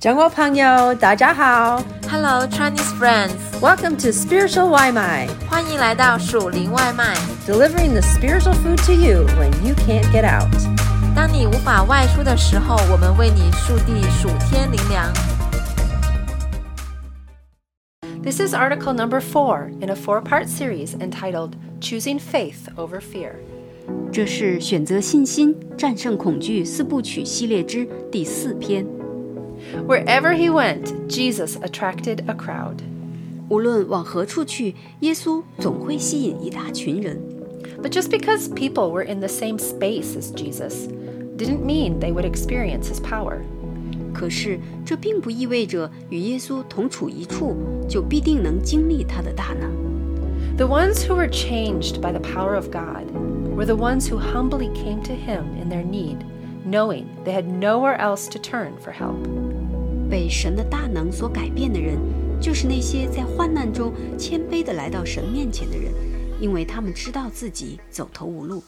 中国朋友，大家好 Hello Chinese friends， ，Welcome to Spiritual 外卖欢迎来到属灵外卖。 ，delivering the spiritual food to you when you can't get out。当你无法外出的时候，我们为你速递属天灵粮。 This is article number four in a four part series entitled Choosing Faith Over Fear. 这是选择信心战胜恐惧四部曲系列之第四篇。 Wherever he went, Jesus attracted a crowd. 无论往何处去，耶稣总会吸引一大群人。 But just because people were in the same space as Jesus didn't mean they would experience his power. 可是这并不意味着与耶稣同处一处就必定能经历他的大能。 The ones who were changed by the power of God were the ones who humbly came to him in their need, knowing they had nowhere else to turn for help. 被神的大能所改变的人，就是那些在患难中谦卑地来到神面前的人，因为他们知道自己走投无路。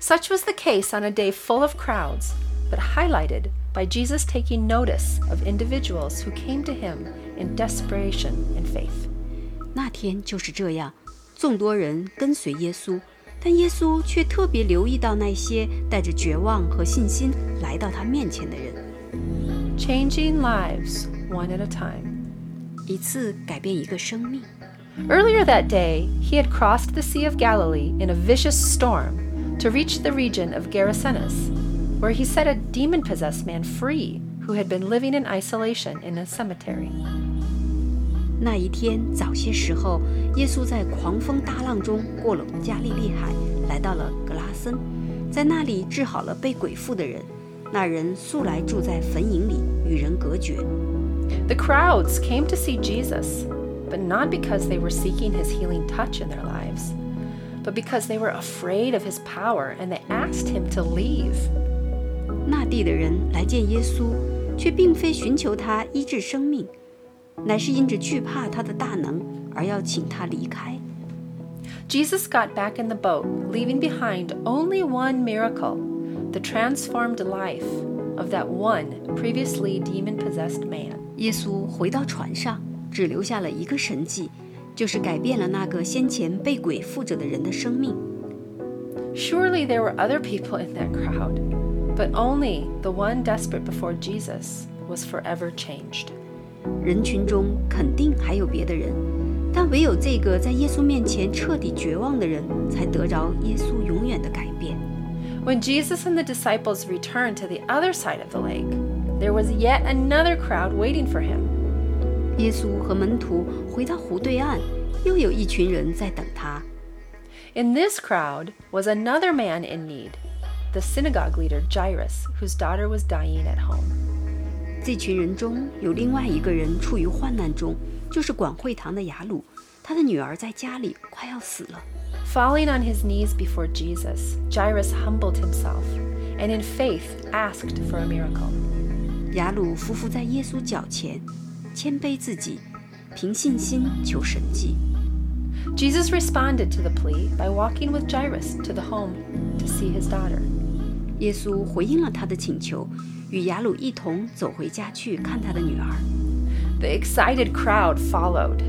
Such was the case on a day full of crowds, but highlighted by Jesus taking notice of individuals who came to him in desperation and faith. 那天就是这样，众多人跟随耶稣，但耶稣却特别留意到那些带着绝望和信心来到他面前的人，Changing lives one at a time. 一次改变一个生命。 Earlier that day, he had crossed the Sea of Galilee in a vicious storm to reach the region of Gerasenes, where he set a demon possessed man free who had been living in isolation in a cemetery. 那一天早些时候，耶稣在狂风大浪中过了加利利海，来到了格拉森，在那里治好了被鬼附的人。 那人素来住在坟茔里，与人隔绝。 The crowds came to see Jesus, but not because they were seeking his healing touch in their lives, but because they were afraid of his power and they asked him to leave. 那地的人来见耶稣，却并非寻求他医治生命，乃是因着惧怕他的大能而要请他离开。 Jesus got back in the boat, leaving behind only one miracle the transformed life of that one previously demon possessed man. 耶稣回到船上，只留下了一个神迹，就是改变了那个先前被鬼附着的人的生命。 Surely there were other people in that crowd, but only the one desperate before Jesus was forever changed. 人群中肯定还有别的人，但唯有这个在耶稣面前彻底绝望的人，才得着耶稣永远的改变。 When Jesus and the disciples returned to the other side of the lake, there was yet another crowd waiting for him. 耶稣和门徒回到湖对岸，又有一群人在等他。 In this crowd was another man in need, the synagogue leader Jairus, whose daughter was dying at home. 这群人中有另外一个人处于患难中，就是管会堂的雅鲁，他的女儿在家里快要死了。 Falling on his knees before Jesus, Jairus humbled himself and in faith asked for a miracle. 雅鲁夫妇在耶稣脚前谦卑自己，凭信心求神迹。 Jesus responded to the plea by walking with Jairus to the home to see his daughter. 耶稣回应了他的请求，与雅鲁一同走回家去看他的女儿。 The excited crowd followed.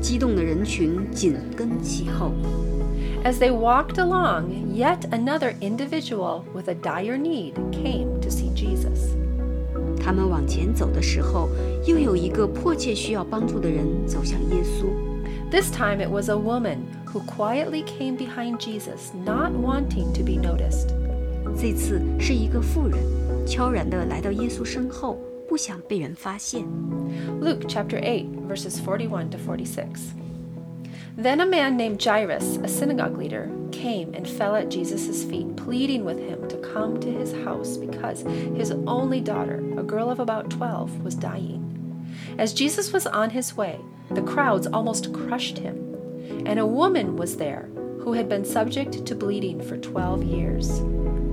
激动的人群紧跟其后。 As they walked along, yet another individual with a dire need came to see Jesus. 他们往前走的时候，又有一个迫切需要帮助的人走向耶稣。 This time it was a woman who quietly came behind Jesus, not wanting to be noticed. 这次是一个妇人，悄然地来到耶稣身后，不想被人发现。 Luke chapter 8, verses 41 to 46. Then a man named Jairus, a synagogue leader, came and fell at Jesus' feet, pleading with him to come to his house because his only daughter, a girl of about 12, was dying. As Jesus was on his way, the crowds almost crushed him, and a woman was there who had been subject to bleeding for 12 years,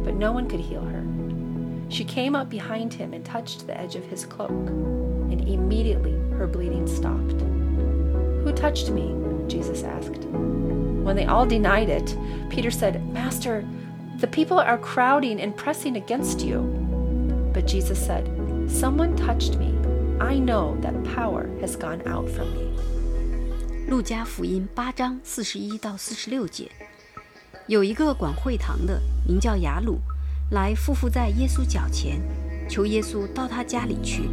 but no one could heal her. She came up behind him and touched the edge of his cloak, and immediately her bleeding stopped. Who touched me? Jesus asked. When they all denied it, Peter said, Master, the people are crowding and pressing against you. But Jesus said, Someone touched me, I know that power has gone out from me. 路加福音八章四十一到四十六节，有一个管会堂的，名叫雅鲁，来匍匐在耶稣脚前，求耶稣到他家里去，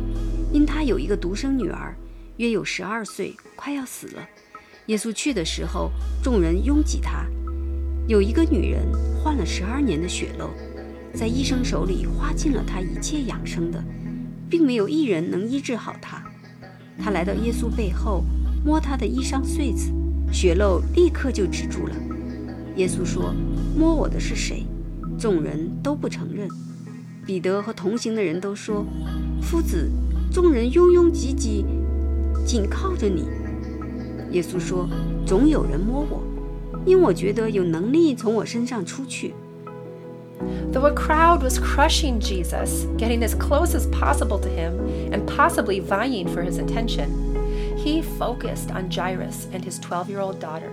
因他有一个独生女儿，约有十二岁，快要死了。 耶稣去的时候，众人拥挤他。有一个女人患了十二年的血漏，在医生手里花尽了她一切养生的，并没有一人能医治好她。她来到耶稣背后。摸他的衣裳穗子，血漏立刻就止住了。耶稣说：“摸我的是谁？”众人都不承认。彼得和同行的人都说：“夫子，众人拥拥挤挤，紧靠着你。”耶稣说：“总有人摸我，因我觉得有能力从我身上出去。” Though a crowd was crushing Jesus, getting as close as possible to him, and possibly vying for his attention, he focused on Jairus and his 12 year old daughter.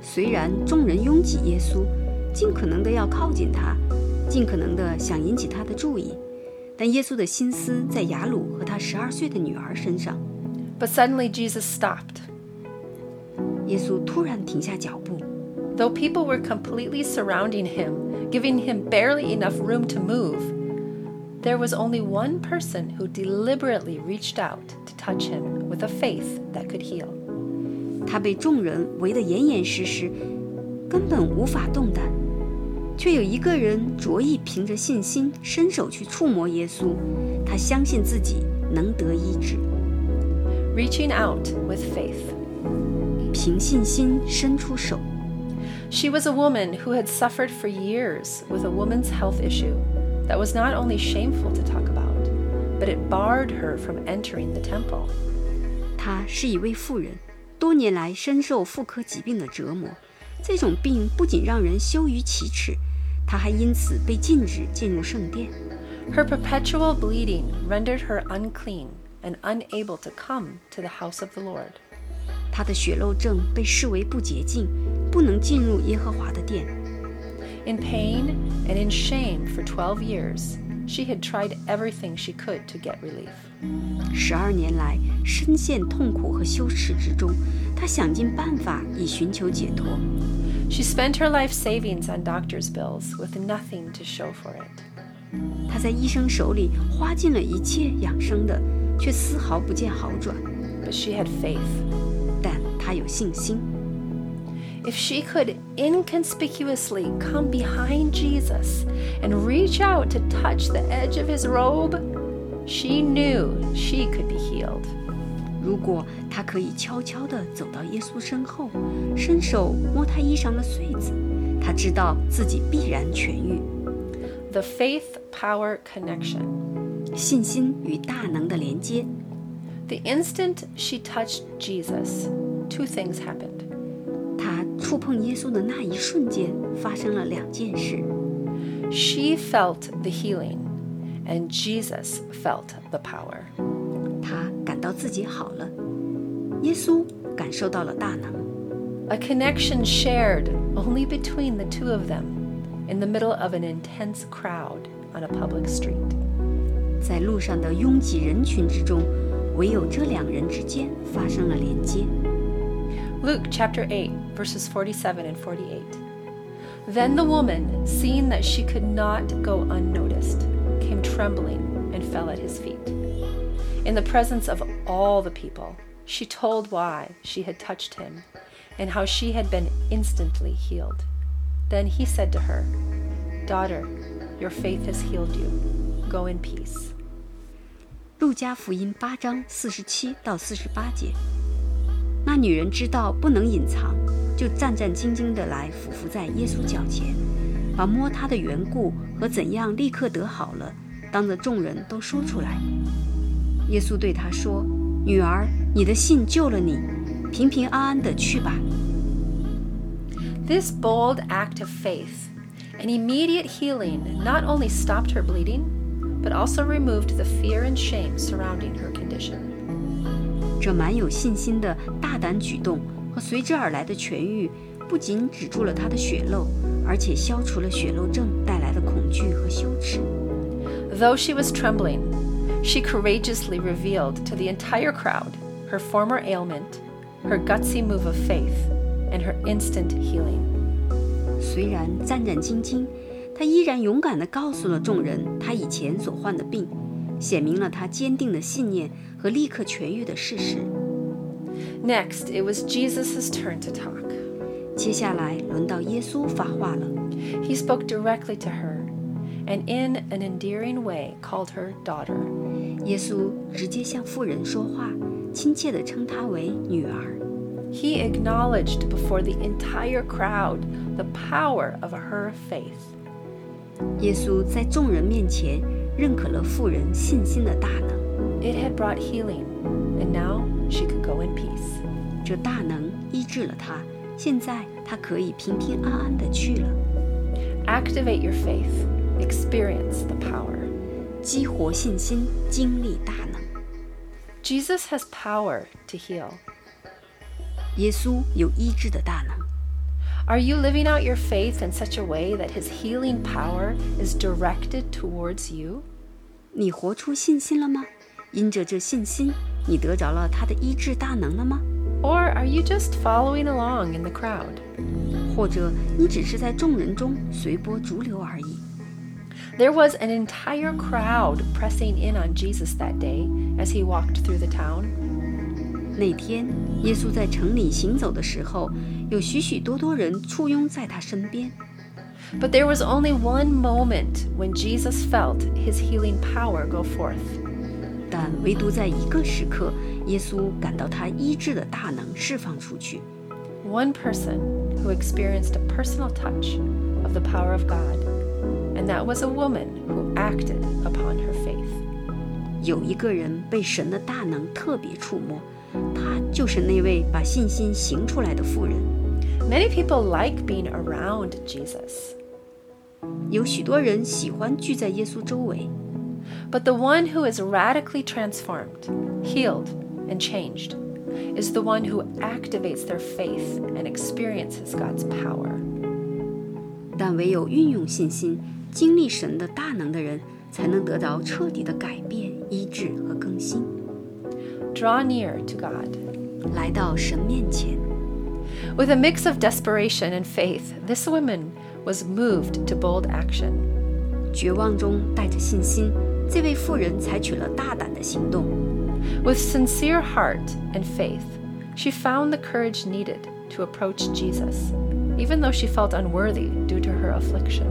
虽然众人拥挤耶稣，尽可能的要靠近他，尽可能的想引起他的注意，但耶稣的心思在雅鲁和他十二岁的女儿身上。But suddenly Jesus stopped. 耶稣突然停下脚步。Though people were completely surrounding him, giving him barely enough room to move, there was only one person who deliberately reached out to touch him with a faith that could heal. 他被众人围得严严实实，根本无法动弹，却有一个人着意凭着信心伸手去触摸耶稣，他相信自己能得医治。Reaching out with faith. 凭信心伸出手。She was a woman who had suffered for years with a woman's health issue that was not only shameful to talk about, but it barred her from entering the temple. 她是一位妇人，多年来深受妇科疾病的折磨。这种病不仅让人羞于启齿，她还因此被禁止进入圣殿。Her perpetual bleeding rendered her unclean and unable to come to the house of the Lord. 她的血漏症被视为不洁净，不能进入耶和华的殿。in pain and in shame for 12 years, she had tried everything she could to get relief. 十二年来，深陷痛苦和羞耻之中，她想尽办法以寻求解脱。She spent her life savings on doctor's bills with nothing to show for it. 她在医生手里花尽了一切养生的，却丝毫不见好转。But she had faith. 但她有信心。if she could inconspicuously come behind Jesus and reach out to touch the edge of his robe, she knew she could be healed. 如果她可以悄悄地走到耶稣身后，伸手摸他衣裳的穗子，她知道自己必然痊愈。The faith power connection. 信心与大能的连接。The instant she touched Jesus, two things happened. 触碰耶稣的那一瞬间，发生了两件事。She felt the healing, and Jesus felt the power. 她感到自己好了，耶稣感受到了大能。A connection shared only between the two of them, in the middle of an intense crowd on a public street. 在路上的拥挤人群之中，唯有这两人之间发生了连接。 Luke chapter 8, verses 47 and 48. Then the woman, seeing that she could not go unnoticed, came trembling and fell at his feet. In the presence of all the people, she told why she had touched him and how she had been instantly healed. Then he said to her, Daughter, your faith has healed you. Go in peace. 路加福音八章四十七到四十八节。 那女人知道不能隐藏，就战战兢兢地来俯伏在耶稣脚前，把摸他的缘故和怎样立刻得好了，当着众人都说出来。耶稣对她说：“女儿，你的信救了你，平平安安地去吧。” This bold act of faith and immediate healing not only stopped her bleeding, but also removed the fear and shame surrounding her condition. 这蛮有信心的大胆举动和随之而来的痊愈，不仅止住了他的血漏，而且消除了血漏症带来的恐惧和羞耻。Though she was trembling, She courageously revealed to the entire crowd her former ailment, her gutsy move of faith, and her instant healing. 虽然战战兢兢，她依然勇敢地告诉了众人她以前所患的病， 显明了她坚定的信念和立刻痊愈的事实。 Next, it was Jesus' turn to talk. 接下来轮到耶稣发话了。 He spoke directly to her and in an endearing way called her daughter. 耶稣直接向妇人说话，亲切地称她为女儿。 He acknowledged before the entire crowd the power of her faith. 耶稣在众人面前 认可了妇人信心的大能， It had brought healing, and now she could go in peace. 这大能医治了她。现在她可以平平安安地去了。 Activate your faith, experience the power. 激活信心，经历大能。 Jesus has power to heal. 耶稣有医治的大能。 Are you living out your faith in such a way that his healing power is directed towards you? 你活出信心了吗？因着这信心，你得着了他的医治大能了吗？ Or are you just following along in the crowd? 或者你只是在众人中随波逐流而已？ There was an entire crowd pressing in on Jesus that day as he walked through the town. 那天，耶稣在城里行走的时候， 有许许多多人簇拥在他身边。 But there was only one moment when Jesus felt his healing power go forth. 但唯独在一个时刻，耶稣感到他医治的大能释放出去。 One person who experienced a personal touch of the power of God, and that was a woman who acted upon her faith. 有一个人被神的大能特别触摸，他就是那位把信心行出来的妇人。 Many people like being around Jesus, 有许多人喜欢聚在耶稣周围， but the one who is radically transformed, healed, and changed is the one who activates their faith and experiences God's power. 但唯有运用信心、经历神的大能的人，才能得到彻底的改变、医治和更新。 Draw near to God. 来到神面前， With a mix of desperation and faith, this woman was moved to bold action. 绝望中带着信心，这位妇人采取了大胆的行动。 With sincere heart and faith, she found the courage needed to approach Jesus, even though she felt unworthy due to her affliction.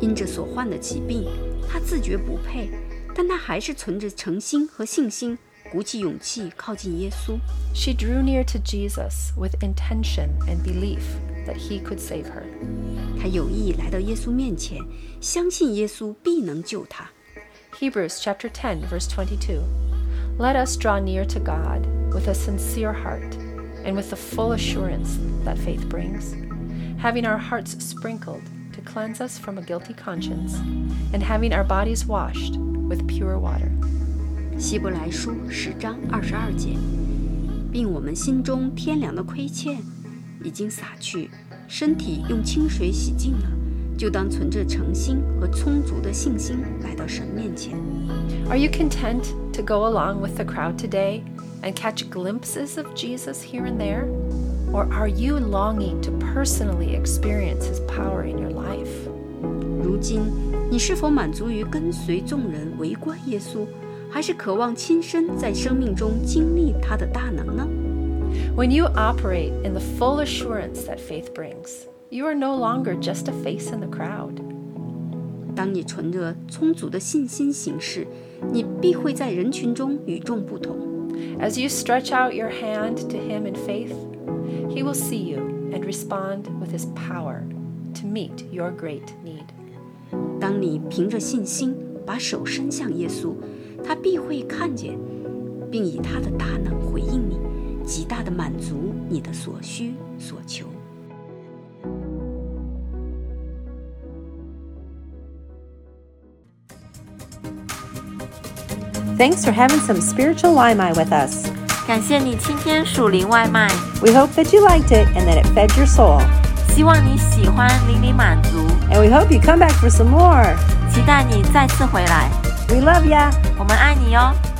因着所患的疾病，她自觉不配，但她还是存着诚心和信心， 鼓起勇气靠近耶稣。 She drew near to Jesus with intention and belief that he could save her. 她有意来到耶稣面前，相信耶稣必能救她。 Hebrews chapter 10 verse 22. Let us draw near to God with a sincere heart and with the full assurance that faith brings, having our hearts sprinkled to cleanse us from a guilty conscience, and having our bodies washed with pure water. 希伯来书十章二十二节，并我们心中天良的亏欠已经洒去，身体用清水洗净了，就当存着诚心和充足的信心来到神面前。 Are you content to go along with the crowd today and catch glimpses of Jesus here and there? Or are you longing to personally experience his power in your life? 如今，你是否满足于跟随众人围观耶稣， 还是渴望亲身在生命中经历他的大能呢？ When you operate in the full assurance that faith brings, you are no longer just a face in the crowd. 当你存着充足的信心行事，你必会在人群中与众不同。 As you stretch out your hand to him in faith, he will see you and respond with his power to meet your great need. 当你凭着信心把手伸向耶稣， 他必会看见，并以他的大能回应你，极大的满足你的所需所求。 Thanks for having some spiritual Limai with us. 感谢你今天属灵外卖， We hope that you liked it and that it fed your soul. 希望你喜欢，灵里满足， And we hope you come back for some more. 期待你再次回来。 We love ya. 我们爱你哟。